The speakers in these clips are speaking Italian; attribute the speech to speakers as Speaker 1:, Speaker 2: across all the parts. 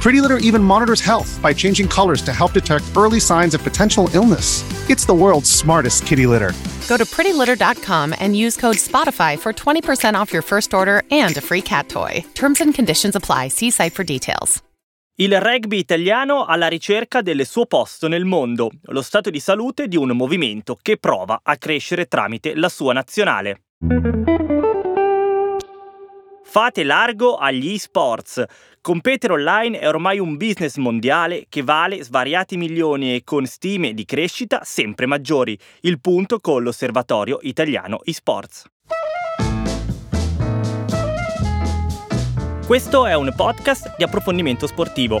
Speaker 1: Pretty Litter even monitors health by changing colors to help detect early signs of potential illness. It's the world's smartest kitty litter.
Speaker 2: Go to prettylitter.com and use code SPOTIFY for 20% off your first order and a free cat toy. Terms and conditions apply. See site for details.
Speaker 3: Il rugby italiano alla ricerca del suo posto nel mondo, lo stato di salute di un movimento che prova a crescere tramite la sua nazionale. Fate largo agli e-sports. Competere online è ormai un business mondiale che vale svariati milioni e con stime di crescita sempre maggiori. Il punto con l'Osservatorio Italiano eSports. Questo è un podcast di approfondimento sportivo.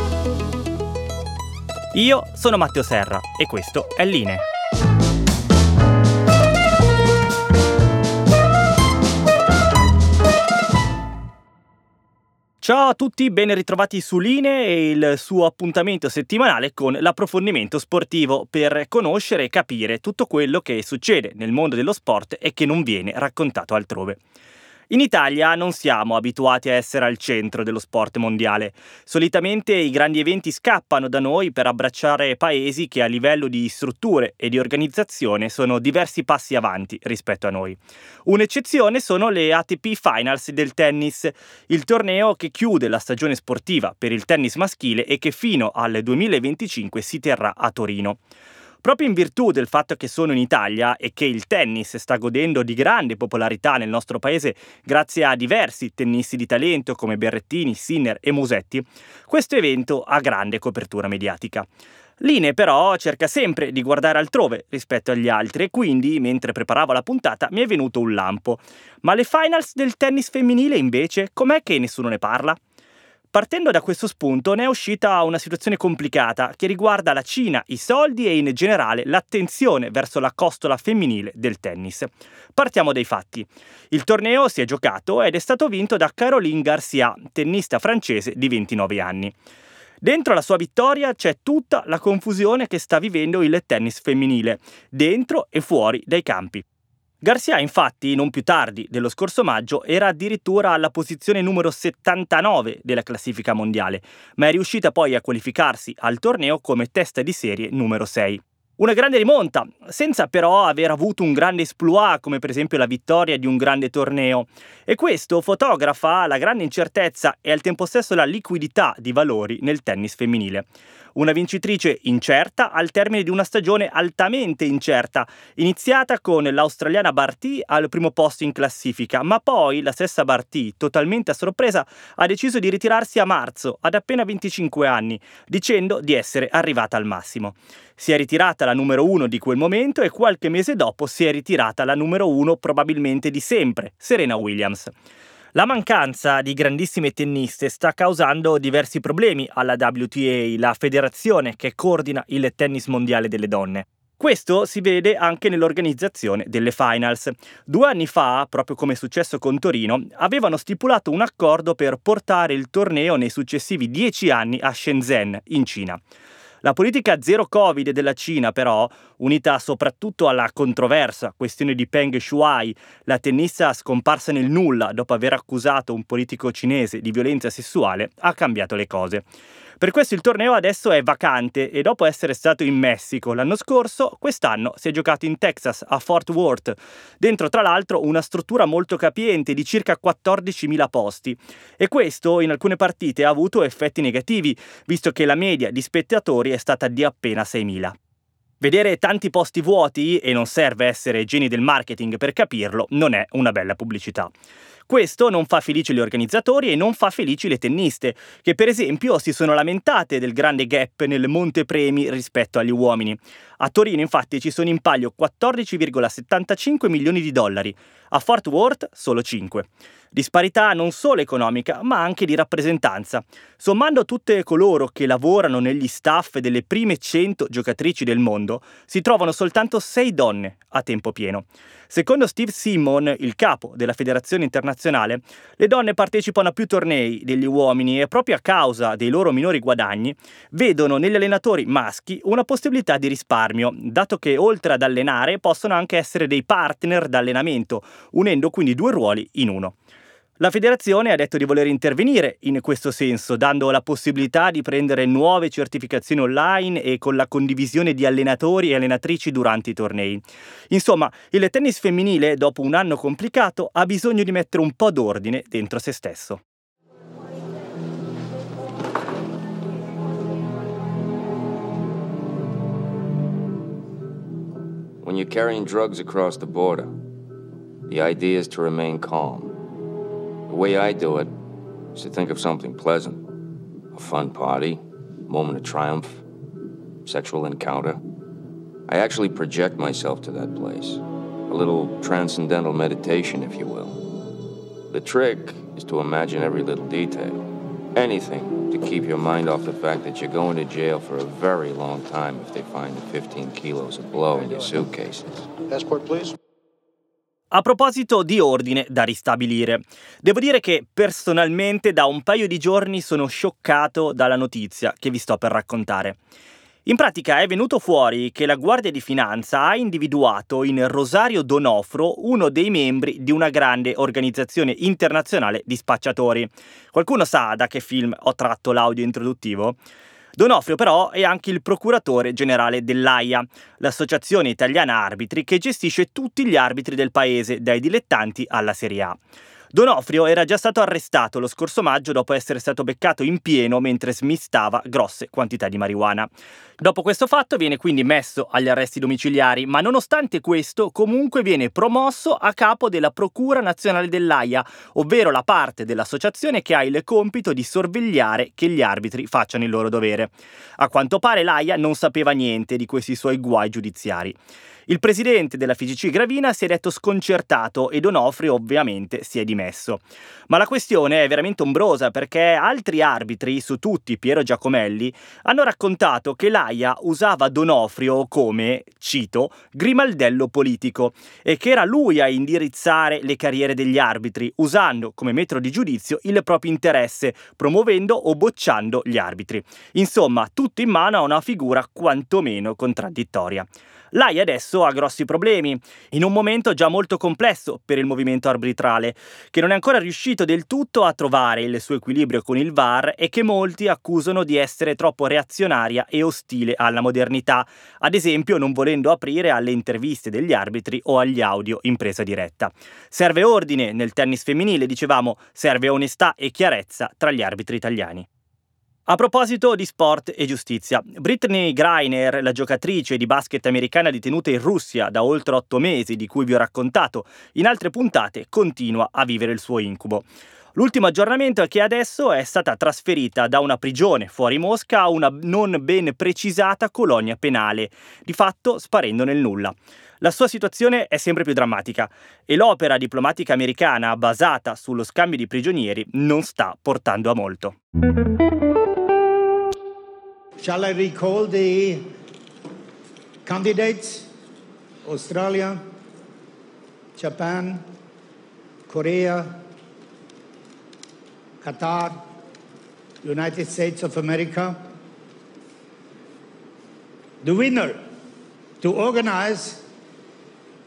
Speaker 3: Io sono Matteo Serra e questo è Line. Ciao a tutti, ben ritrovati su Line e il suo appuntamento settimanale con l'approfondimento sportivo per conoscere e capire tutto quello che succede nel mondo dello sport e che non viene raccontato altrove. In Italia non siamo abituati a essere al centro dello sport mondiale. Solitamente i grandi eventi scappano da noi per abbracciare paesi che a livello di strutture e di organizzazione sono diversi passi avanti rispetto a noi. Un'eccezione sono le ATP Finals del tennis, il torneo che chiude la stagione sportiva per il tennis maschile e che fino al 2025 si terrà a Torino. Proprio in virtù del fatto che sono in Italia e che il tennis sta godendo di grande popolarità nel nostro paese grazie a diversi tennisti di talento come Berrettini, Sinner e Musetti, questo evento ha grande copertura mediatica. Line però cerca sempre di guardare altrove rispetto agli altri e quindi, mentre preparavo la puntata, mi è venuto un lampo. Ma le finals del tennis femminile invece, com'è che nessuno ne parla? Partendo da questo spunto ne è uscita una situazione complicata che riguarda la Cina, i soldi e in generale l'attenzione verso la costola femminile del tennis. Partiamo dai fatti. Il torneo si è giocato ed è stato vinto da Caroline Garcia, tennista francese di 29 anni. Dentro la sua vittoria c'è tutta la confusione che sta vivendo il tennis femminile, dentro e fuori dai campi. Garcia infatti non più tardi dello scorso maggio era addirittura alla posizione numero 79 della classifica mondiale, ma è riuscita poi a qualificarsi al torneo come testa di serie numero 6. Una grande rimonta, senza però aver avuto un grande esploit come per esempio la vittoria di un grande torneo. E questo fotografa la grande incertezza e al tempo stesso la liquidità di valori nel tennis femminile. Una vincitrice incerta al termine di una stagione altamente incerta, iniziata con l'australiana Barty al primo posto in classifica, ma poi la stessa Barty, totalmente a sorpresa, ha deciso di ritirarsi a marzo, ad appena 25 anni, dicendo di essere arrivata al massimo. Si è ritirata la numero uno di quel momento e qualche mese dopo si è ritirata la numero uno probabilmente di sempre, Serena Williams. La mancanza di grandissime tenniste sta causando diversi problemi alla WTA, la federazione che coordina il tennis mondiale delle donne. Questo si vede anche nell'organizzazione delle finals. Due anni fa, proprio come è successo con Torino, avevano stipulato un accordo per portare il torneo nei successivi dieci anni a Shenzhen, in Cina. La politica zero Covid della Cina, però, unita soprattutto alla controversa questione di Peng Shuai, la tennista scomparsa nel nulla dopo aver accusato un politico cinese di violenza sessuale, ha cambiato le cose. Per questo il torneo adesso è vacante e dopo essere stato in Messico l'anno scorso, quest'anno si è giocato in Texas, a Fort Worth, dentro tra l'altro una struttura molto capiente di circa 14.000 posti. E questo in alcune partite ha avuto effetti negativi, visto che la media di spettatori è stata di appena 6.000. Vedere tanti posti vuoti, e non serve essere geni del marketing per capirlo, non è una bella pubblicità. Questo non fa felici gli organizzatori e non fa felici le tenniste, che per esempio si sono lamentate del grande gap nel montepremi rispetto agli uomini. A Torino infatti ci sono in palio 14,75 milioni di dollari, a Fort Worth solo 5. Disparità non solo economica, ma anche di rappresentanza. Sommando tutte coloro che lavorano negli staff delle prime 100 giocatrici del mondo, si trovano soltanto 6 donne a tempo pieno. Secondo Steve Simon, il capo della federazione internazionale, le donne partecipano a più tornei degli uomini e proprio a causa dei loro minori guadagni vedono negli allenatori maschi una possibilità di risparmio, dato che oltre ad allenare possono anche essere dei partner d'allenamento, unendo quindi due ruoli in uno. La federazione ha detto di voler intervenire in questo senso, dando la possibilità di prendere nuove certificazioni online e con la condivisione di allenatori e allenatrici durante i tornei. Insomma, il tennis femminile, dopo un anno complicato, ha bisogno di mettere un po' d'ordine dentro se stesso.
Speaker 4: When you're carrying drugs across the border, the idea is to remain calm. The way I do it is to think of something pleasant a fun party, moment of triumph, sexual encounter. I actually project myself to that place. A little transcendental meditation, if you will. The trick is to imagine every little detail. Anything to keep your mind off the fact that you're going to jail for a very long time if they find the 15 kilos of blow in your suitcases.
Speaker 5: Passport, please.
Speaker 3: A proposito di ordine da ristabilire, devo dire che personalmente da un paio di giorni sono scioccato dalla notizia che vi sto per raccontare. In pratica è venuto fuori che la Guardia di Finanza ha individuato in Rosario Donofro uno dei membri di una grande organizzazione internazionale di spacciatori. Qualcuno sa da che film ho tratto l'audio introduttivo? Donofrio però è anche il procuratore generale dell'AIA, l'associazione italiana arbitri che gestisce tutti gli arbitri del paese, dai dilettanti alla Serie A. Donofrio era già stato arrestato lo scorso maggio dopo essere stato beccato in pieno mentre smistava grosse quantità di marijuana. Dopo questo fatto viene quindi messo agli arresti domiciliari, ma nonostante questo comunque viene promosso a capo della Procura Nazionale dell'AIA, ovvero la parte dell'associazione che ha il compito di sorvegliare che gli arbitri facciano il loro dovere. A quanto pare l'AIA non sapeva niente di questi suoi guai giudiziari. Il presidente della FIGC Gravina si è detto sconcertato e Donofrio ovviamente si è dimesso. Ma la questione è veramente ombrosa perché altri arbitri, su tutti Piero Giacomelli, hanno raccontato che l'AIA usava Donofrio come, cito, grimaldello politico e che era lui a indirizzare le carriere degli arbitri, usando come metro di giudizio il proprio interesse, promuovendo o bocciando gli arbitri. Insomma, tutto in mano a una figura quantomeno contraddittoria. L'AI adesso ha grossi problemi, in un momento già molto complesso per il movimento arbitrale, che non è ancora riuscito del tutto a trovare il suo equilibrio con il VAR e che molti accusano di essere troppo reazionaria e ostile alla modernità, ad esempio non volendo aprire alle interviste degli arbitri o agli audio in presa diretta. Serve ordine nel tennis femminile, dicevamo, serve onestà e chiarezza tra gli arbitri italiani. A proposito di sport e giustizia, Brittany Greiner, la giocatrice di basket americana detenuta in Russia da oltre otto mesi, di cui vi ho raccontato in altre puntate, continua a vivere il suo incubo. L'ultimo aggiornamento è che adesso è stata trasferita da una prigione fuori Mosca a una non ben precisata colonia penale, di fatto sparendo nel nulla. La sua situazione è sempre più drammatica e l'opera diplomatica americana basata sullo scambio di prigionieri non sta portando a molto.
Speaker 6: Shall I recall the candidates? Australia, Japan, Korea, Qatar, United States of America. The winner to organize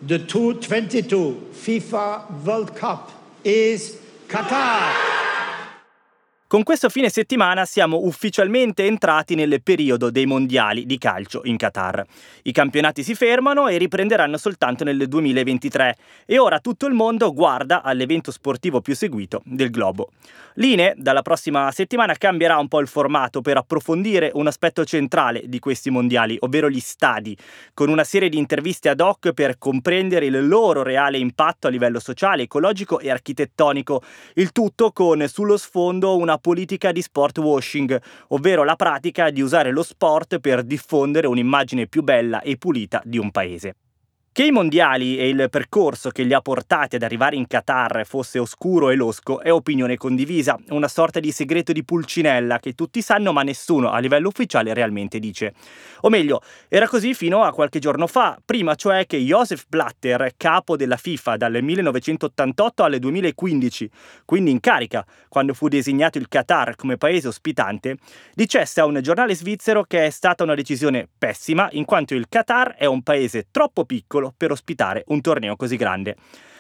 Speaker 6: the 2022 FIFA World Cup is Qatar.
Speaker 3: Con questo fine settimana siamo ufficialmente entrati nel periodo dei mondiali di calcio in Qatar. I campionati si fermano e riprenderanno soltanto nel 2023 e ora tutto il mondo guarda all'evento sportivo più seguito del globo. L'INE dalla prossima settimana cambierà un po' il formato per approfondire un aspetto centrale di questi mondiali, ovvero gli stadi, con una serie di interviste ad hoc per comprendere il loro reale impatto a livello sociale, ecologico e architettonico, il tutto con sullo sfondo una politica di sport washing, ovvero la pratica di usare lo sport per diffondere un'immagine più bella e pulita di un paese. Che i mondiali e il percorso che li ha portati ad arrivare in Qatar fosse oscuro e losco è opinione condivisa, una sorta di segreto di pulcinella che tutti sanno ma nessuno a livello ufficiale realmente dice. O meglio, era così fino a qualche giorno fa, prima cioè che Joseph Blatter, capo della FIFA dal 1988 al 2015, quindi in carica quando fu designato il Qatar come paese ospitante, dicesse a un giornale svizzero che è stata una decisione pessima in quanto il Qatar è un paese troppo piccolo solo per ospitare un torneo così grande.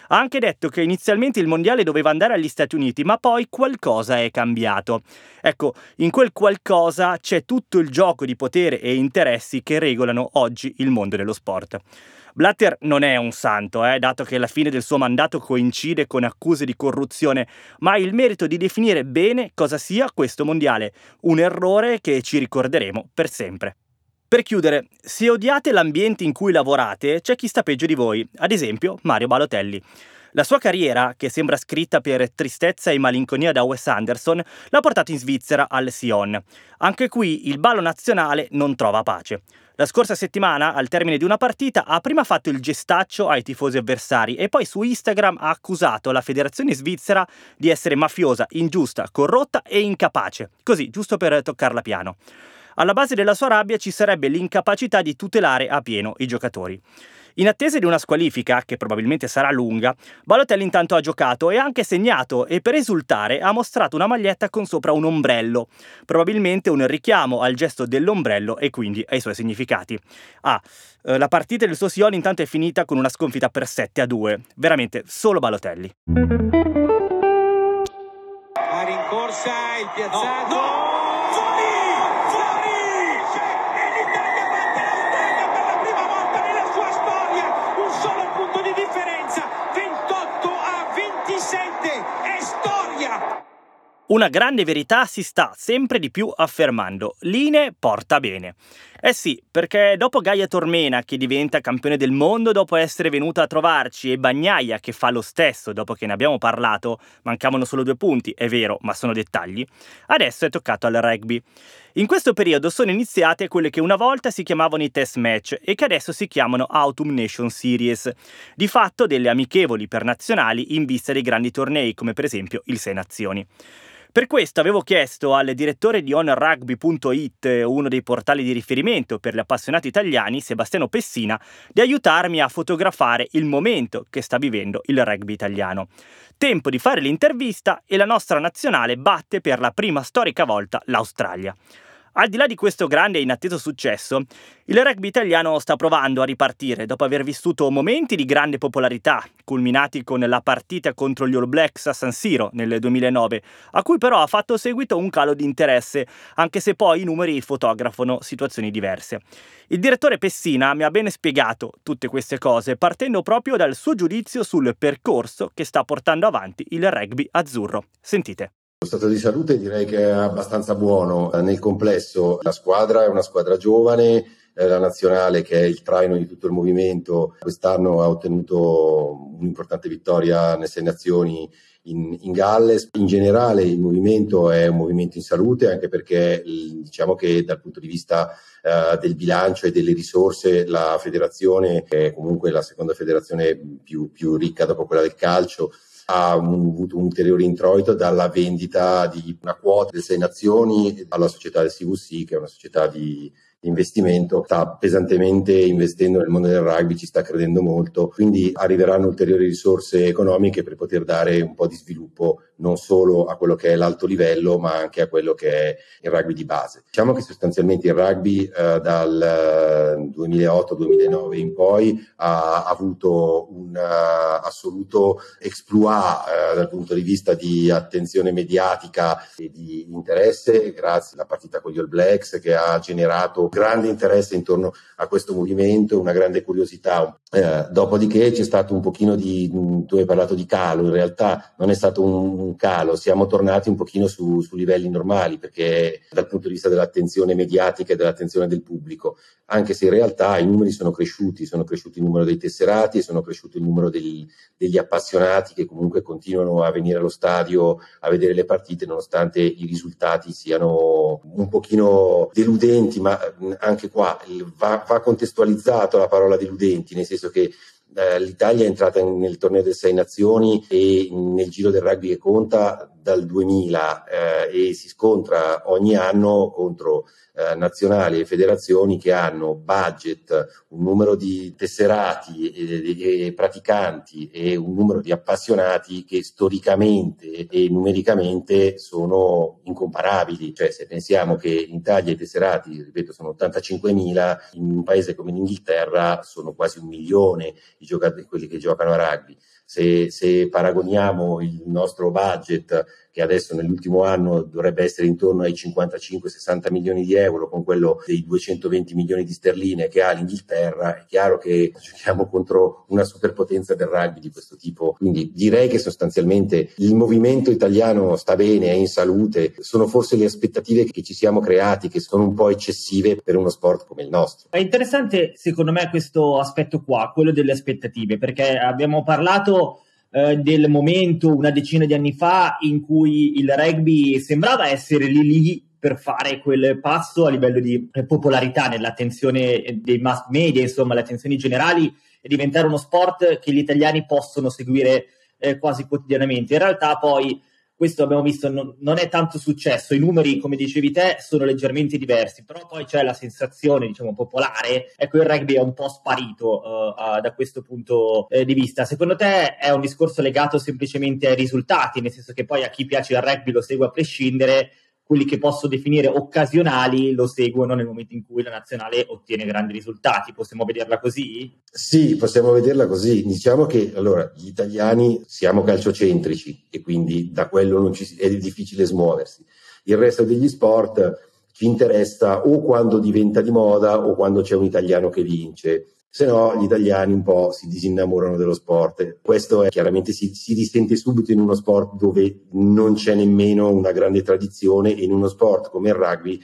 Speaker 3: Ha anche detto che inizialmente il mondiale doveva andare agli Stati Uniti, ma poi qualcosa è cambiato. Ecco, in quel qualcosa c'è tutto il gioco di potere e interessi che regolano oggi il mondo dello sport. Blatter non è un santo, eh, dato che la fine del suo mandato coincide con accuse di corruzione, ma ha il merito di definire bene cosa sia questo mondiale, un errore che ci ricorderemo per sempre. Per chiudere, se odiate l'ambiente in cui lavorate, c'è chi sta peggio di voi, ad esempio Mario Balotelli. La sua carriera, che sembra scritta per tristezza e malinconia da Wes Anderson, l'ha portato in Svizzera al Sion. Anche qui il ballo nazionale non trova pace. La scorsa settimana, al termine di una partita, ha prima fatto il gestaccio ai tifosi avversari e poi su Instagram ha accusato la federazione svizzera di essere mafiosa, ingiusta, corrotta e incapace. Così, giusto per toccarla piano. Alla base della sua rabbia ci sarebbe l'incapacità di tutelare a pieno i giocatori. In attesa di una squalifica, che probabilmente sarà lunga, Balotelli intanto ha giocato e ha anche segnato e per esultare ha mostrato una maglietta con sopra un ombrello, probabilmente un richiamo al gesto dell'ombrello e quindi ai suoi significati. Ah, eh, la partita del suo Sion intanto è finita con una sconfitta per 7 a 2, veramente solo Balotelli.
Speaker 5: A rincorsa il piazzato. No, no!
Speaker 3: Una grande verità si sta sempre di più affermando. Line porta bene. Eh sì, perché dopo Gaia Tormena che diventa campione del mondo dopo essere venuta a trovarci e Bagnaia che fa lo stesso dopo che ne abbiamo parlato, mancavano solo due punti, è vero, ma sono dettagli, adesso è toccato al rugby. In questo periodo sono iniziate quelle che una volta si chiamavano i test match e che adesso si chiamano Autumn Nation Series, di fatto delle amichevoli per nazionali in vista dei grandi tornei come per esempio il Sei Nazioni. Per questo avevo chiesto al direttore di onrugby.it, uno dei portali di riferimento per gli appassionati italiani, Sebastiano Pessina, di aiutarmi a fotografare il momento che sta vivendo il rugby italiano. Tempo di fare l'intervista e la nostra nazionale batte per la prima storica volta l'Australia. Al di là di questo grande e inatteso successo, il rugby italiano sta provando a ripartire dopo aver vissuto momenti di grande popolarità, culminati con la partita contro gli All Blacks a San Siro nel 2009, a cui però ha fatto seguito un calo di interesse, anche se poi i numeri fotografano situazioni diverse. Il direttore Pessina mi ha bene spiegato tutte queste cose, partendo proprio dal suo giudizio sul percorso che sta portando avanti il rugby azzurro. Sentite.
Speaker 7: Lo stato di salute direi che è abbastanza buono. Nel complesso la squadra è una squadra giovane, la nazionale che è il traino di tutto il movimento quest'anno ha ottenuto un'importante vittoria nelle sei nazioni in, in, Galles. In generale il movimento è un movimento in salute anche perché diciamo che dal punto di vista uh, del bilancio e delle risorse la federazione, che è comunque la seconda federazione più, più ricca dopo quella del calcio, ha avuto un ulteriore introito dalla vendita di una quota delle sei nazioni alla società del CVC, che è una società di investimento, sta pesantemente investendo nel mondo del rugby, ci sta credendo molto, quindi arriveranno ulteriori risorse economiche per poter dare un po' di sviluppo non solo a quello che è l'alto livello, ma anche a quello che è il rugby di base. Diciamo che sostanzialmente il rugby eh, dal 2008-2009 in poi ha avuto un uh, assoluto exploit uh, dal punto di vista di attenzione mediatica e di interesse, grazie alla partita con gli All Blacks che ha generato grande interesse intorno a questo movimento, una grande curiosità. Eh, dopodiché c'è stato un pochino di, tu hai parlato di calo, in realtà non è stato un un calo, siamo tornati un pochino su, su, livelli normali perché dal punto di vista dell'attenzione mediatica e dell'attenzione del pubblico, anche se in realtà i numeri sono cresciuti, sono cresciuti il numero dei tesserati sono cresciuti il numero degli, degli appassionati che comunque continuano a venire allo stadio a vedere le partite nonostante i risultati siano un pochino deludenti, ma anche qua va, va contestualizzato la parola deludenti, nel senso che l'Italia è entrata nel torneo delle sei nazioni e nel giro del rugby che conta dal 2000 eh, e si scontra ogni anno contro eh, nazionali e federazioni che hanno budget, un numero di tesserati e, e, praticanti e un numero di appassionati che storicamente e numericamente sono incomparabili. Cioè, se pensiamo che in Italia i tesserati, ripeto, sono 85.000, in un paese come l'Inghilterra sono quasi un milione i giocatori, quelli che giocano a rugby. Se, se, paragoniamo il nostro budget che adesso nell'ultimo anno dovrebbe essere intorno ai 55-60 milioni di euro con quello dei 220 milioni di sterline che ha l'Inghilterra, è chiaro che giochiamo contro una superpotenza del rugby di questo tipo. Quindi direi che sostanzialmente il movimento italiano sta bene, è in salute, sono forse le aspettative che ci siamo creati che sono un po' eccessive per uno sport come il nostro.
Speaker 8: È interessante secondo me questo aspetto qua, quello delle aspettative, perché abbiamo parlato eh, del momento una decina di anni fa in cui il rugby sembrava essere lì lì per fare quel passo a livello di popolarità nell'attenzione dei mass media, insomma, le attenzioni generali e diventare uno sport che gli italiani possono seguire eh, quasi quotidianamente. In realtà poi questo abbiamo visto non, non, è tanto successo, i numeri come dicevi te sono leggermente diversi, però poi c'è la sensazione diciamo popolare, ecco il rugby è un po' sparito uh, uh, da questo punto uh, di vista. Secondo te è un discorso legato semplicemente ai risultati, nel senso che poi a chi piace il rugby lo segue a prescindere, quelli che posso definire occasionali lo seguono nel momento in cui la nazionale ottiene grandi risultati. Possiamo vederla così?
Speaker 7: Sì, possiamo vederla così. Diciamo che allora gli italiani siamo calciocentrici e quindi da quello ci, è difficile smuoversi. Il resto degli sport ci interessa o quando diventa di moda o quando c'è un italiano che vince se no gli italiani un po' si disinnamorano dello sport. Questo è chiaramente si, si risente subito in uno sport dove non c'è nemmeno una grande tradizione e in uno sport come il rugby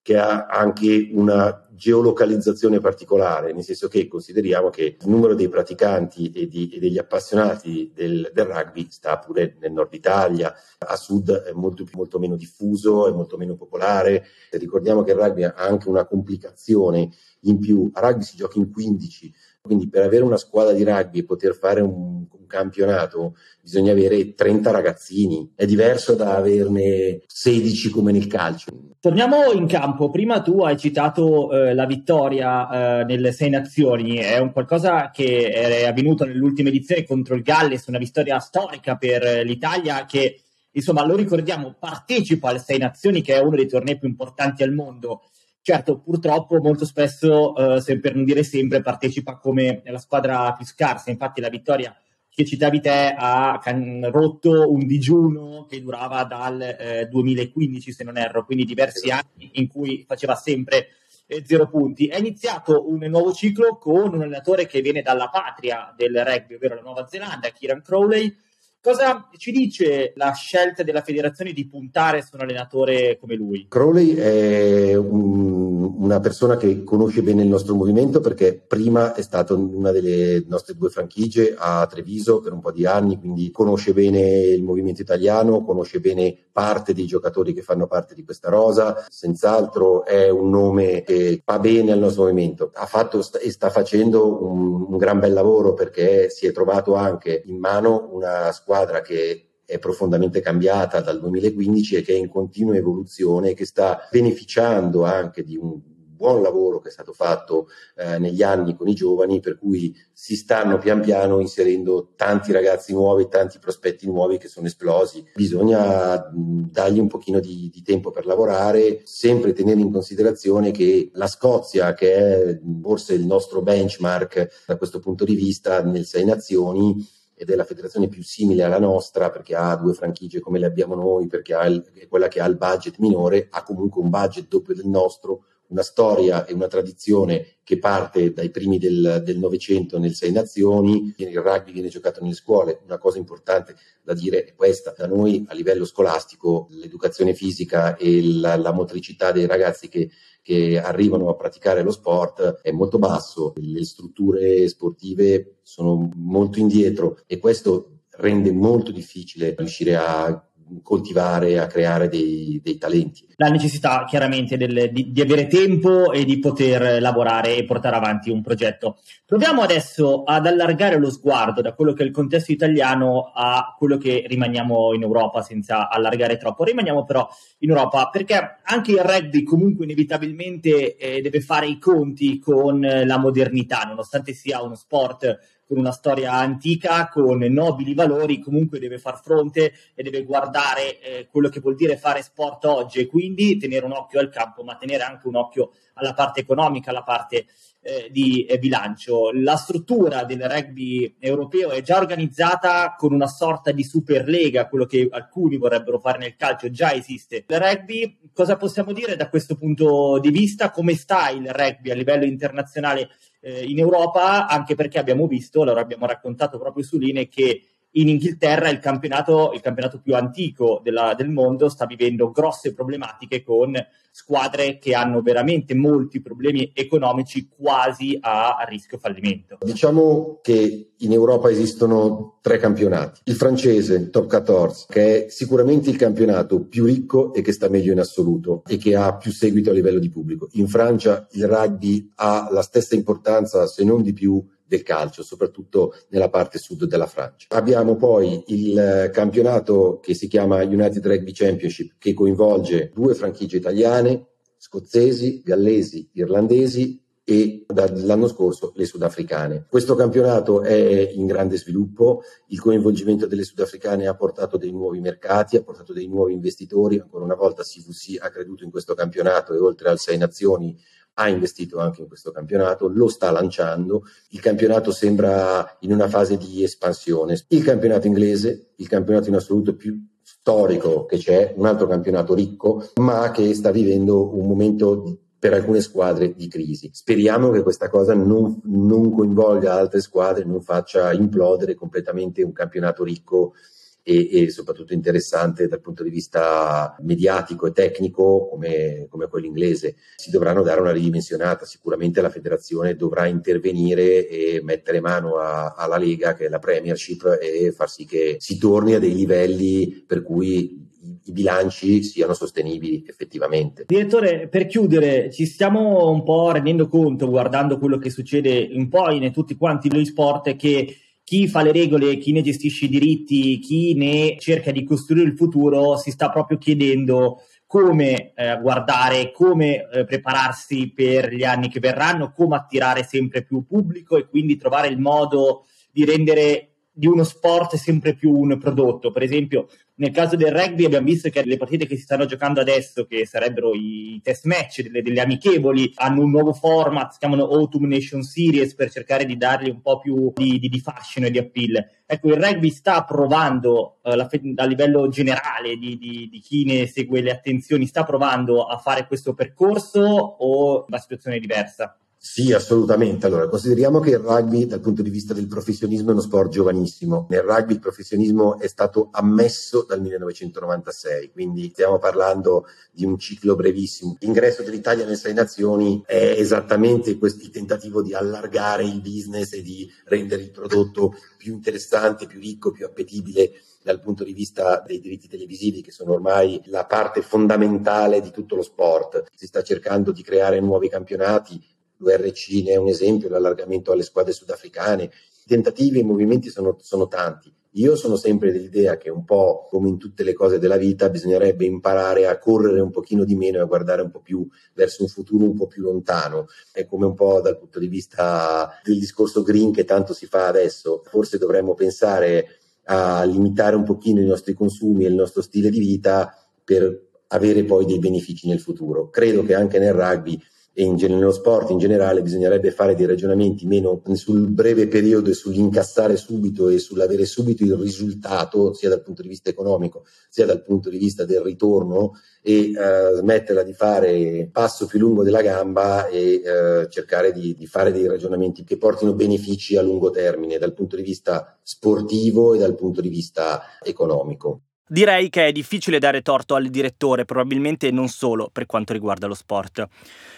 Speaker 7: che ha anche una geolocalizzazione particolare, nel senso che consideriamo che il numero dei praticanti e, di, e degli appassionati del, del, rugby sta pure nel nord Italia, a sud è molto, molto meno diffuso, è molto meno popolare. Ricordiamo che il rugby ha anche una complicazione in più. A rugby si gioca in 15, quindi per avere una squadra di rugby e poter fare un, un, campionato bisogna avere 30 ragazzini. È diverso da averne 16 come nel calcio.
Speaker 8: Torniamo in campo. Prima tu hai citato eh, la vittoria eh, nelle Sei Nazioni. È un qualcosa che è avvenuto nell'ultima edizione contro il Galles, una vittoria storica per l'Italia che, insomma, lo ricordiamo, partecipa alle Sei Nazioni, che è uno dei tornei più importanti al mondo Certo, purtroppo molto spesso, eh, per non dire sempre, partecipa come la squadra più scarsa. Infatti la vittoria che citavi te ha can- rotto un digiuno che durava dal eh, 2015, se non erro, quindi diversi anni in cui faceva sempre eh, zero punti. È iniziato un nuovo ciclo con un allenatore che viene dalla patria del rugby, ovvero la Nuova Zelanda, Kieran Crowley, Cosa ci dice la scelta della federazione di puntare su un allenatore come lui?
Speaker 7: Crowley è un, una persona che conosce bene il nostro movimento perché prima è stato in una delle nostre due franchigie a Treviso per un po' di anni, quindi conosce bene il movimento italiano, conosce bene parte dei giocatori che fanno parte di questa rosa, senz'altro è un nome che fa bene al nostro movimento. Ha fatto e sta facendo un, un gran bel lavoro perché si è trovato anche in mano una squadra squadra che è profondamente cambiata dal 2015 e che è in continua evoluzione e che sta beneficiando anche di un buon lavoro che è stato fatto eh, negli anni con i giovani, per cui si stanno pian piano inserendo tanti ragazzi nuovi, tanti prospetti nuovi che sono esplosi. Bisogna mh, dargli un pochino di, di tempo per lavorare, sempre tenere in considerazione che la Scozia, che è forse il nostro benchmark da questo punto di vista nel Sei Nazioni, ed è la federazione più simile alla nostra perché ha due franchigie come le abbiamo noi, perché il, è quella che ha il budget minore, ha comunque un budget doppio del nostro, una storia e una tradizione che parte dai primi del Novecento nel Sei Nazioni, il rugby viene giocato nelle scuole, una cosa importante da dire è questa, da noi a livello scolastico l'educazione fisica e la, la motricità dei ragazzi che che arrivano a praticare lo sport è molto basso, le strutture sportive sono molto indietro e questo rende molto difficile riuscire a coltivare, a creare dei, dei talenti.
Speaker 8: La necessità chiaramente del, di, di, avere tempo e di poter lavorare e portare avanti un progetto. Proviamo adesso ad allargare lo sguardo da quello che è il contesto italiano a quello che rimaniamo in Europa senza allargare troppo. Rimaniamo però in Europa perché anche il rugby comunque inevitabilmente eh, deve fare i conti con la modernità, nonostante sia uno sport con una storia antica, con nobili valori, comunque deve far fronte e deve guardare eh, quello che vuol dire fare sport oggi e quindi tenere un occhio al campo, ma tenere anche un occhio alla parte economica, alla parte eh, di eh, bilancio. La struttura del rugby europeo è già organizzata con una sorta di superlega, quello che alcuni vorrebbero fare nel calcio già esiste. Il rugby, cosa possiamo dire da questo punto di vista? Come sta il rugby a livello internazionale eh, in Europa? Anche perché abbiamo visto, lo abbiamo raccontato proprio su Line, che in Inghilterra il campionato, il campionato più antico della, del mondo sta vivendo grosse problematiche con squadre che hanno veramente molti problemi economici quasi a, rischio fallimento.
Speaker 7: Diciamo che in Europa esistono tre campionati. Il francese, Top 14, che è sicuramente il campionato più ricco e che sta meglio in assoluto e che ha più seguito a livello di pubblico. In Francia il rugby ha la stessa importanza, se non di più, del calcio, soprattutto nella parte sud della Francia. Abbiamo poi il campionato che si chiama United Rugby Championship, che coinvolge due franchigie italiane, scozzesi, gallesi, irlandesi e dall'anno scorso le sudafricane. Questo campionato è in grande sviluppo, il coinvolgimento delle sudafricane ha portato dei nuovi mercati, ha portato dei nuovi investitori, ancora una volta CVC ha creduto in questo campionato e oltre al Sei Nazioni ha investito anche in questo campionato, lo sta lanciando, il campionato sembra in una fase di espansione. Il campionato inglese, il campionato in assoluto più storico che c'è, un altro campionato ricco, ma che sta vivendo un momento di, per alcune squadre di crisi. Speriamo che questa cosa non, non coinvolga altre squadre, non faccia implodere completamente un campionato ricco e, e, soprattutto interessante dal punto di vista mediatico e tecnico come, come, quello inglese. Si dovranno dare una ridimensionata, sicuramente la federazione dovrà intervenire e mettere mano a, alla Lega che è la Premiership e far sì che si torni a dei livelli per cui i bilanci siano sostenibili effettivamente.
Speaker 8: Direttore, per chiudere, ci stiamo un po' rendendo conto, guardando quello che succede un po' in tutti quanti gli sport, che chi fa le regole, chi ne gestisce i diritti, chi ne cerca di costruire il futuro, si sta proprio chiedendo come eh, guardare, come eh, prepararsi per gli anni che verranno, come attirare sempre più pubblico e quindi trovare il modo di rendere di uno sport sempre più un prodotto. Per esempio, nel caso del rugby abbiamo visto che le partite che si stanno giocando adesso, che sarebbero i test match delle, delle amichevoli, hanno un nuovo format, si chiamano Autumn Nation Series per cercare di dargli un po' più di, di, di fascino e di appeal. Ecco, il rugby sta provando la, a livello generale di, di, chi ne segue le attenzioni, sta provando a fare questo percorso o la situazione è diversa?
Speaker 7: Sì, assolutamente. Allora, consideriamo che il rugby dal punto di vista del professionismo è uno sport giovanissimo. Nel rugby il professionismo è stato ammesso dal 1996, quindi stiamo parlando di un ciclo brevissimo. L'ingresso dell'Italia nelle Sei Nazioni è esattamente questo tentativo di allargare il business e di rendere il prodotto più interessante, più ricco, più appetibile dal punto di vista dei diritti televisivi che sono ormai la parte fondamentale di tutto lo sport. Si sta cercando di creare nuovi campionati l'URC ne è un esempio, l'allargamento alle squadre sudafricane. I tentativi e i movimenti sono, sono tanti. Io sono sempre dell'idea che un po' come in tutte le cose della vita bisognerebbe imparare a correre un pochino di meno e a guardare un po' più verso un futuro un po' più lontano. È come un po' dal punto di vista del discorso green che tanto si fa adesso. Forse dovremmo pensare a limitare un pochino i nostri consumi e il nostro stile di vita per avere poi dei benefici nel futuro. Credo che anche nel rugby e in, nello sport in generale bisognerebbe fare dei ragionamenti meno sul breve periodo e sull'incassare subito e sull'avere subito il risultato sia dal punto di vista economico sia dal punto di vista del ritorno e eh, smetterla di fare passo più lungo della gamba e eh, cercare di, di fare dei ragionamenti che portino benefici a lungo termine dal punto di vista sportivo e dal punto di vista economico.
Speaker 3: Direi che è difficile dare torto al direttore, probabilmente non solo per quanto riguarda lo sport.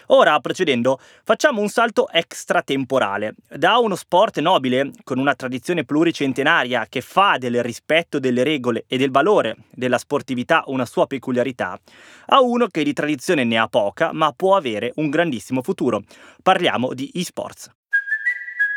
Speaker 3: Ora, procedendo, facciamo un salto extratemporale. Da uno sport nobile, con una tradizione pluricentenaria che fa del rispetto delle regole e del valore della sportività una sua peculiarità, a uno che di tradizione ne ha poca, ma può avere un grandissimo futuro. Parliamo di esports.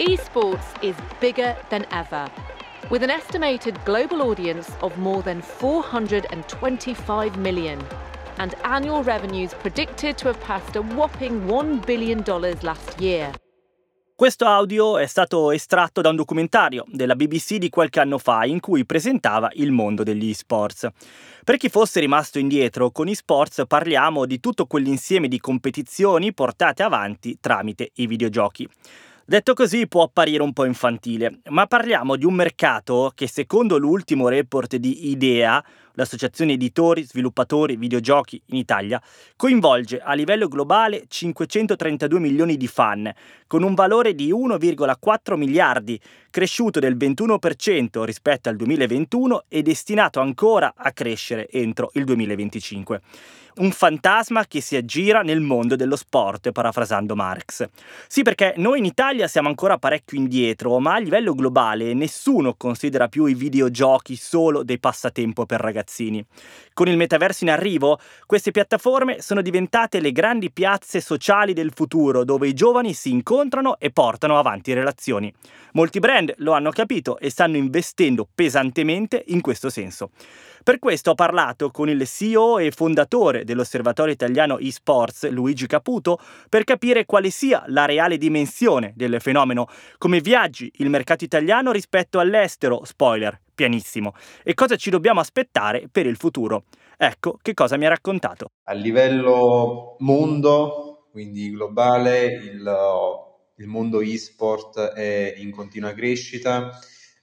Speaker 9: Esports is bigger than ever. With an estimated global audience of more than 425 million and annual revenues predicted to have passed a whopping $1 billion last year.
Speaker 3: Questo audio è stato estratto da un documentario della BBC di qualche anno fa in cui presentava il mondo degli esports. Per chi fosse rimasto indietro, con esports parliamo di tutto quell'insieme di competizioni portate avanti tramite i videogiochi. Detto così può apparire un po' infantile, ma parliamo di un mercato che secondo l'ultimo report di IDEA, l'associazione editori, sviluppatori, videogiochi in Italia, coinvolge a livello globale 532 milioni di fan, con un valore di 1,4 miliardi, cresciuto del 21% rispetto al 2021 e destinato ancora a crescere entro il 2025 un fantasma che si aggira nel mondo dello sport, parafrasando Marx. Sì, perché noi in Italia siamo ancora parecchio indietro, ma a livello globale nessuno considera più i videogiochi solo dei passatempo per ragazzini. Con il metaverso in arrivo, queste piattaforme sono diventate le grandi piazze sociali del futuro, dove i giovani si incontrano e portano avanti relazioni. Molti brand lo hanno capito e stanno investendo pesantemente in questo senso. Per questo ho parlato con il CEO e fondatore dell'Osservatorio Italiano eSports, Luigi Caputo, per capire quale sia la reale dimensione del fenomeno, come viaggi il mercato italiano rispetto all'estero, spoiler, pianissimo, e cosa ci dobbiamo aspettare per il futuro. Ecco che cosa mi ha raccontato.
Speaker 10: A livello mondo, quindi globale, il, il mondo eSport è in continua crescita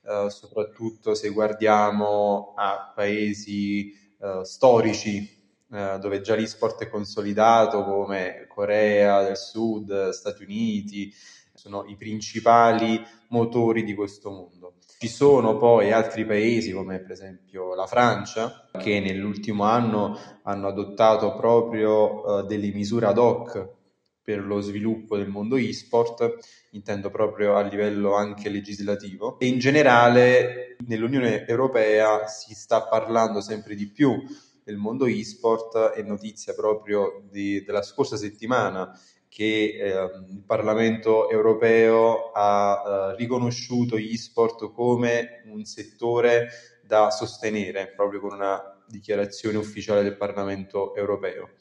Speaker 10: eh, soprattutto se guardiamo a paesi eh, storici eh, dove già l'e-sport è consolidato come Corea del Sud, Stati Uniti, sono i principali motori di questo mondo. Ci sono poi altri paesi come per esempio la Francia che nell'ultimo anno hanno adottato proprio uh, delle misure ad hoc per lo sviluppo del mondo e-sport, intendo proprio a livello anche legislativo. E in generale nell'Unione Europea si sta parlando sempre di più del mondo e-sport, è notizia proprio di, della scorsa settimana che eh, il Parlamento europeo ha eh, riconosciuto gli sport come un settore da sostenere, proprio con una dichiarazione ufficiale del Parlamento europeo.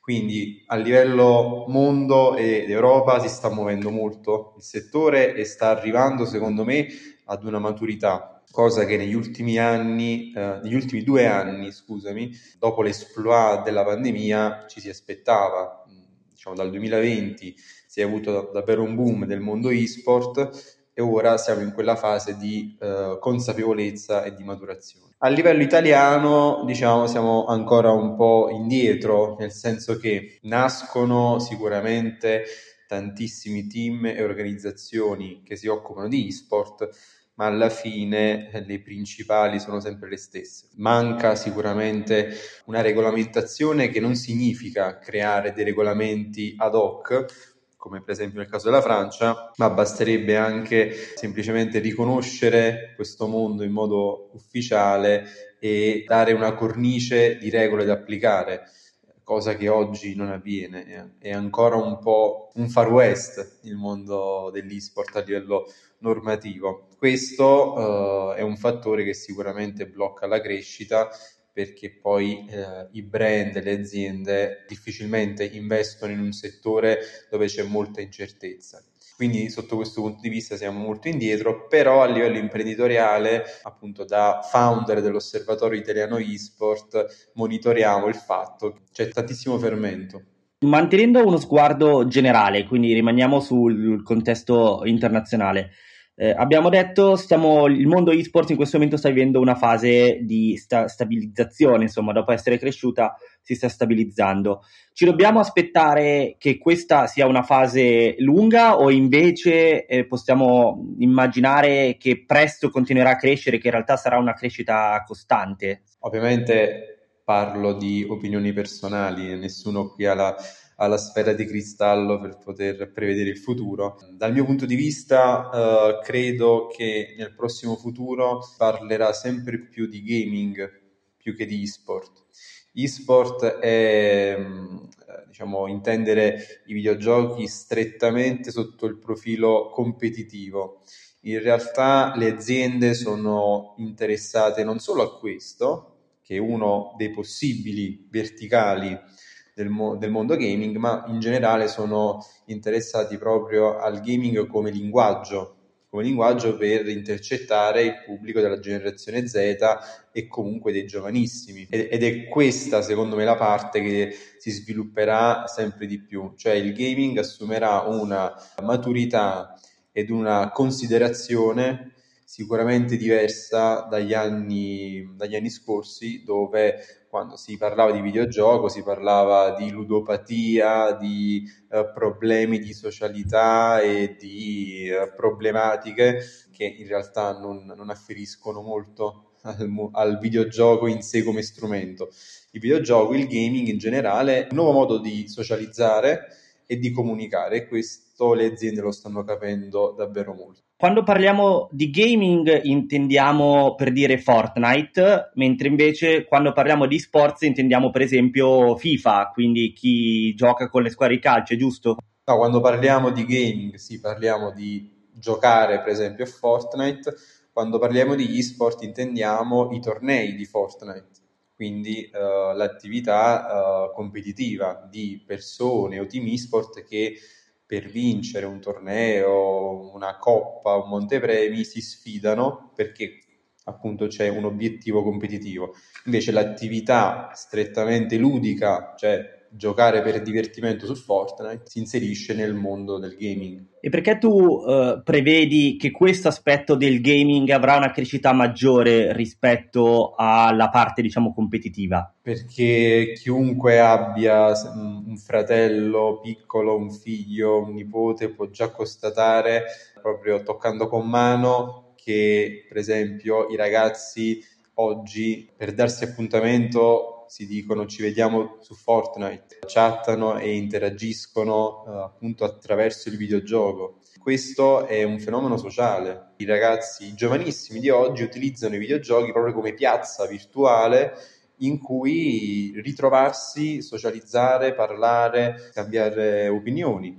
Speaker 10: Quindi a livello mondo ed Europa si sta muovendo molto il settore e sta arrivando, secondo me, ad una maturità, cosa che negli ultimi anni, eh, negli ultimi due anni, scusami, dopo l'esploit della pandemia ci si aspettava. Diciamo dal 2020 si è avuto davvero un boom del mondo e-sport e ora siamo in quella fase di eh, consapevolezza e di maturazione. A livello italiano, diciamo, siamo ancora un po' indietro, nel senso che nascono sicuramente tantissimi team e organizzazioni che si occupano di e-sport, ma alla fine eh, le principali sono sempre le stesse. Manca sicuramente una regolamentazione che non significa creare dei regolamenti ad hoc, come per esempio nel caso della Francia, ma basterebbe anche semplicemente riconoscere questo mondo in modo ufficiale e dare una cornice di regole da applicare cosa che oggi non avviene. È ancora un po' un far west il mondo dell'esport a livello normativo. Questo uh, è un fattore che sicuramente blocca la crescita perché poi eh, i brand le aziende difficilmente investono in un settore dove c'è molta incertezza. Quindi sotto questo punto di vista siamo molto indietro, però a livello imprenditoriale, appunto da founder dell'Osservatorio Italiano eSport, monitoriamo il fatto che c'è tantissimo fermento.
Speaker 11: Mantenendo uno sguardo generale, quindi rimaniamo sul contesto internazionale, eh, abbiamo detto stiamo, il mondo eSports in questo momento sta vivendo una fase di sta- stabilizzazione, insomma, dopo essere cresciuta si sta stabilizzando. Ci dobbiamo aspettare che questa sia una fase lunga o invece eh, possiamo immaginare che presto continuerà a crescere, che in realtà sarà una crescita costante?
Speaker 10: Ovviamente parlo di opinioni personali, nessuno qui ha la alla sfera di cristallo per poter prevedere il futuro. Dal mio punto di vista, eh, credo che nel prossimo futuro parlerà sempre più di gaming più che di e-sport. E-sport è mm, diciamo, intendere i videogiochi strettamente sotto il profilo competitivo. In realtà le aziende sono interessate non solo a questo, che è uno dei possibili verticali del, mo- del, mondo gaming, ma in generale sono interessati proprio al gaming come linguaggio, come linguaggio per intercettare il pubblico della generazione Z e comunque dei giovanissimi. Ed è questa, secondo me, la parte che si svilupperà sempre di più, cioè il gaming assumerà una maturità ed una considerazione sicuramente diversa dagli anni, dagli anni scorsi dove quando si parlava di videogioco si parlava di ludopatia, di eh, problemi di socialità e di eh, problematiche che in realtà non, non afferiscono molto al, al, videogioco in sé come strumento. Il videogioco, il gaming in generale, è un nuovo modo di socializzare e di comunicare e questo le aziende lo stanno capendo davvero molto.
Speaker 11: Quando parliamo di gaming intendiamo per dire Fortnite, mentre invece quando parliamo di sports intendiamo per esempio FIFA, quindi chi gioca con le squadre di calcio, giusto?
Speaker 10: No, quando parliamo di gaming sì, parliamo di giocare per esempio a Fortnite, quando parliamo di e-sport intendiamo i tornei di Fortnite, quindi uh, l'attività uh, competitiva di persone o team e-sport che per vincere un torneo, una coppa, un montepremi si sfidano perché appunto c'è un obiettivo competitivo. Invece l'attività strettamente ludica, cioè giocare per divertimento su Fortnite si inserisce nel mondo del gaming.
Speaker 11: E perché tu uh, prevedi che questo aspetto del gaming avrà una crescita maggiore rispetto alla parte, diciamo, competitiva?
Speaker 10: Perché chiunque abbia un fratello piccolo, un figlio, un nipote può già constatare, proprio toccando con mano, che per esempio i ragazzi oggi per darsi appuntamento si dicono ci vediamo su Fortnite, chattano e interagiscono eh, appunto attraverso il videogioco. Questo è un fenomeno sociale. I ragazzi, i giovanissimi di oggi utilizzano i videogiochi proprio come piazza virtuale in cui ritrovarsi, socializzare, parlare, scambiare opinioni.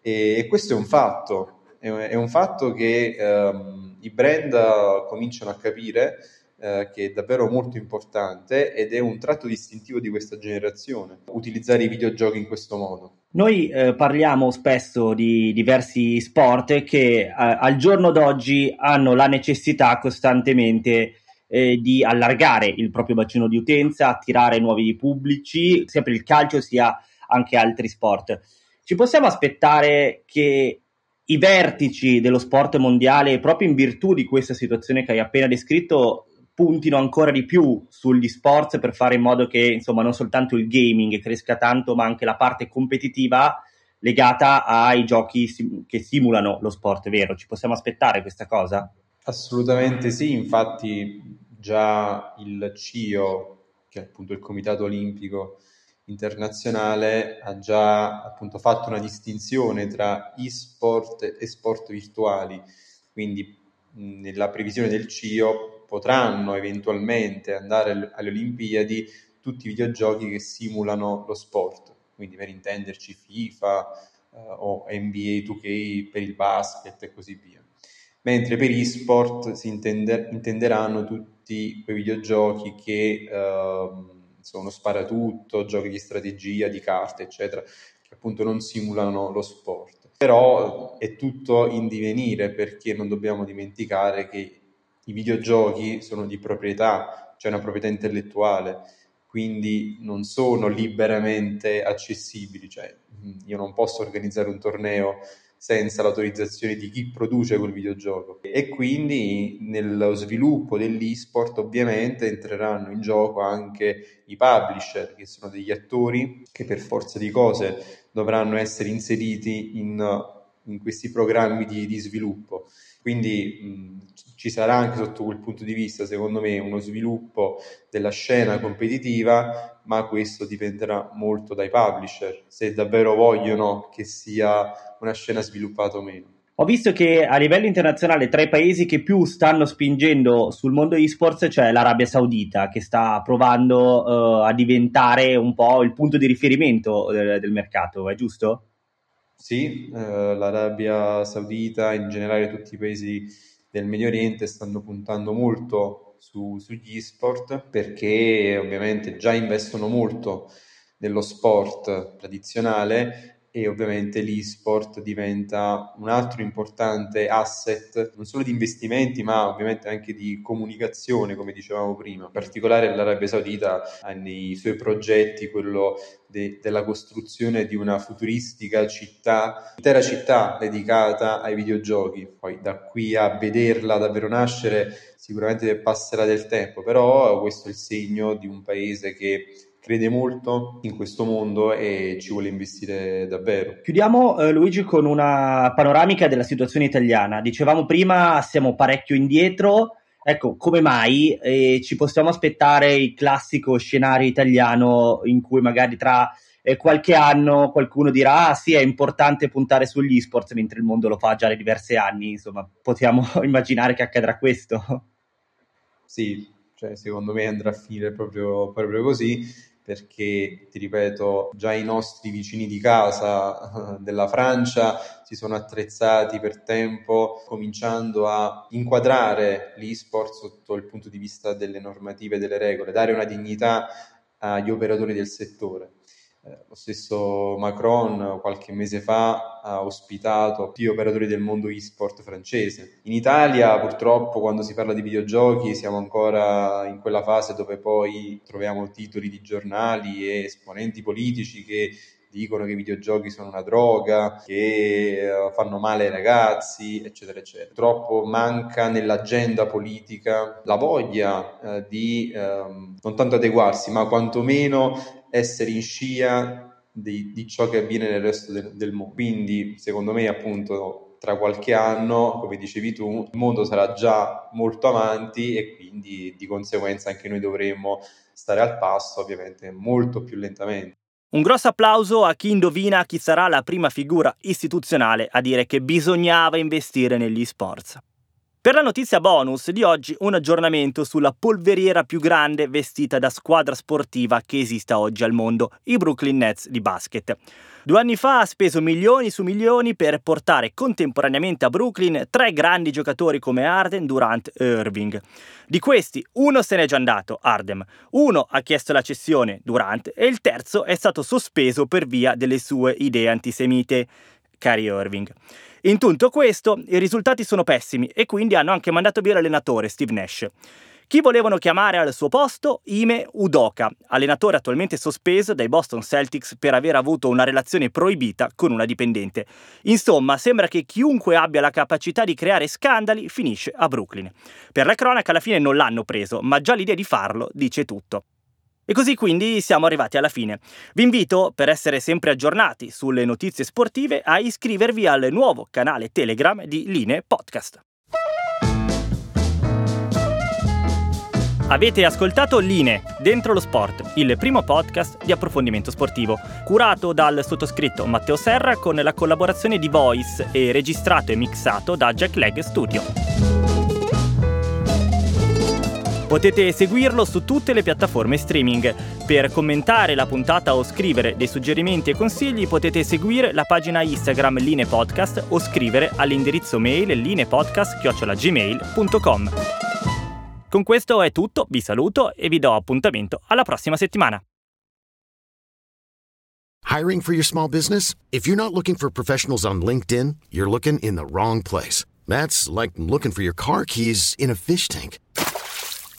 Speaker 10: E, e questo è un fatto, è, è un fatto che ehm, i brand cominciano a capire eh, che è davvero molto importante ed è un tratto distintivo di questa generazione, utilizzare i videogiochi in questo modo.
Speaker 11: Noi eh, parliamo spesso di diversi sport che eh, al giorno d'oggi hanno la necessità costantemente eh, di allargare il proprio bacino di utenza, attirare nuovi pubblici, sia per il calcio sia anche altri sport. Ci possiamo aspettare che i vertici dello sport mondiale, proprio in virtù di questa situazione che hai appena descritto, puntino ancora di più sugli sport per fare in modo che insomma non soltanto il gaming cresca tanto ma anche la parte competitiva
Speaker 8: legata ai giochi sim- che simulano lo sport, vero? Ci possiamo aspettare questa cosa?
Speaker 10: Assolutamente sì, infatti già il CIO, che è appunto il Comitato Olimpico Internazionale, ha già appunto fatto una distinzione tra e-sport e sport virtuali, quindi nella previsione del CIO potranno eventualmente andare alle Olimpiadi tutti i videogiochi che simulano lo sport, quindi per intenderci FIFA eh, o NBA 2K per il basket e così via mentre per e-sport si intende, intenderanno tutti quei videogiochi che eh, sono sparatutto, giochi di strategia, di carte, eccetera, che appunto non simulano lo sport. Però è tutto in divenire perché non dobbiamo dimenticare che i videogiochi sono di proprietà, c'è cioè una proprietà intellettuale, quindi non sono liberamente accessibili, cioè io non posso organizzare un torneo senza l'autorizzazione di chi produce quel videogioco. E quindi nello sviluppo dell'esport ovviamente entreranno in gioco anche i publisher, che sono degli attori che per forza di cose dovranno essere inseriti in, in questi programmi di, di sviluppo. Quindi mh, ci sarà anche sotto quel punto di vista, secondo me, uno sviluppo della scena competitiva, ma questo dipenderà molto dai publisher, se davvero vogliono che sia una scena sviluppata o meno.
Speaker 8: Ho visto che a livello internazionale tra i paesi che più stanno spingendo sul mondo esports c'è l'Arabia Saudita che sta provando uh, a diventare un po' il punto di riferimento del, del mercato, è giusto?
Speaker 10: Sì, uh, l'Arabia Saudita, in generale tutti i paesi del Medio Oriente stanno puntando molto su, sugli esport perché ovviamente già investono molto nello sport tradizionale e ovviamente l'e-sport diventa un altro importante asset non solo di investimenti ma ovviamente anche di comunicazione come dicevamo prima. In particolare l'Arabia Saudita ha nei suoi progetti quello de- della costruzione di una futuristica città intera città dedicata ai videogiochi. Poi da qui a vederla davvero nascere sicuramente passerà del tempo però questo è il segno di un paese che crede molto in questo mondo e ci vuole investire davvero.
Speaker 8: Chiudiamo eh, Luigi con una panoramica della situazione italiana. Dicevamo prima siamo parecchio indietro. Ecco, come mai eh, ci possiamo aspettare il classico scenario italiano in cui magari tra eh, qualche anno qualcuno dirà ah sì è importante puntare sugli sport mentre il mondo lo fa già da diversi anni, insomma possiamo immaginare che accadrà questo?
Speaker 10: Sì, cioè, secondo me andrà a finire proprio, proprio così perché ti ripeto, già i nostri vicini di casa della Francia si sono attrezzati per tempo, cominciando a inquadrare l'e-sport sotto il punto di vista delle normative e delle regole, dare una dignità agli operatori del settore. Eh, lo stesso Macron qualche mese fa ha ospitato più operatori del mondo e-sport francese. In Italia purtroppo quando si parla di videogiochi siamo ancora in quella fase dove poi troviamo titoli di giornali e esponenti politici che dicono che i videogiochi sono una droga, che eh, fanno male ai ragazzi, eccetera, eccetera. Purtroppo manca nell'agenda politica la voglia eh, di ehm, non tanto adeguarsi, ma quantomeno essere in scia di, di ciò che avviene nel resto del, del mondo. Quindi, secondo me, appunto, tra qualche anno, come dicevi tu, il mondo sarà già molto avanti e quindi di conseguenza anche noi dovremo stare al passo, ovviamente molto più lentamente.
Speaker 3: Un grosso applauso a chi indovina chi sarà la prima figura istituzionale a dire che bisognava investire negli sports. Per la notizia bonus di oggi un aggiornamento sulla polveriera più grande vestita da squadra sportiva che esista oggi al mondo, i Brooklyn Nets di basket. Due anni fa ha speso milioni su milioni per portare contemporaneamente a Brooklyn tre grandi giocatori come Arden, Durant e Irving. Di questi uno se n'è già andato, Arden, uno ha chiesto la cessione, Durant, e il terzo è stato sospeso per via delle sue idee antisemite, Kyrie Irving. In tutto questo, i risultati sono pessimi e quindi hanno anche mandato via l'allenatore Steve Nash. Chi volevano chiamare al suo posto? Ime Udoka, allenatore attualmente sospeso dai Boston Celtics per aver avuto una relazione proibita con una dipendente. Insomma, sembra che chiunque abbia la capacità di creare scandali finisce a Brooklyn. Per la cronaca alla fine non l'hanno preso, ma già l'idea di farlo dice tutto. E così quindi siamo arrivati alla fine. Vi invito, per essere sempre aggiornati sulle notizie sportive, a iscrivervi al nuovo canale Telegram di Linee Podcast. Avete ascoltato Line, Dentro lo Sport, il primo podcast di approfondimento sportivo, curato dal sottoscritto Matteo Serra con la collaborazione di Voice e registrato e mixato da Jack Leg Studio. Potete seguirlo su tutte le piattaforme streaming. Per commentare la puntata o scrivere dei suggerimenti e consigli potete seguire la pagina Instagram Line Podcast o scrivere all'indirizzo mail linepodcast.gmail.com. Con questo è tutto, vi saluto e vi do appuntamento alla prossima settimana.
Speaker 12: Hiring for your small business? If you're not looking for professionals on LinkedIn, you're looking in the wrong place. That's like looking for your car keys in a fish tank.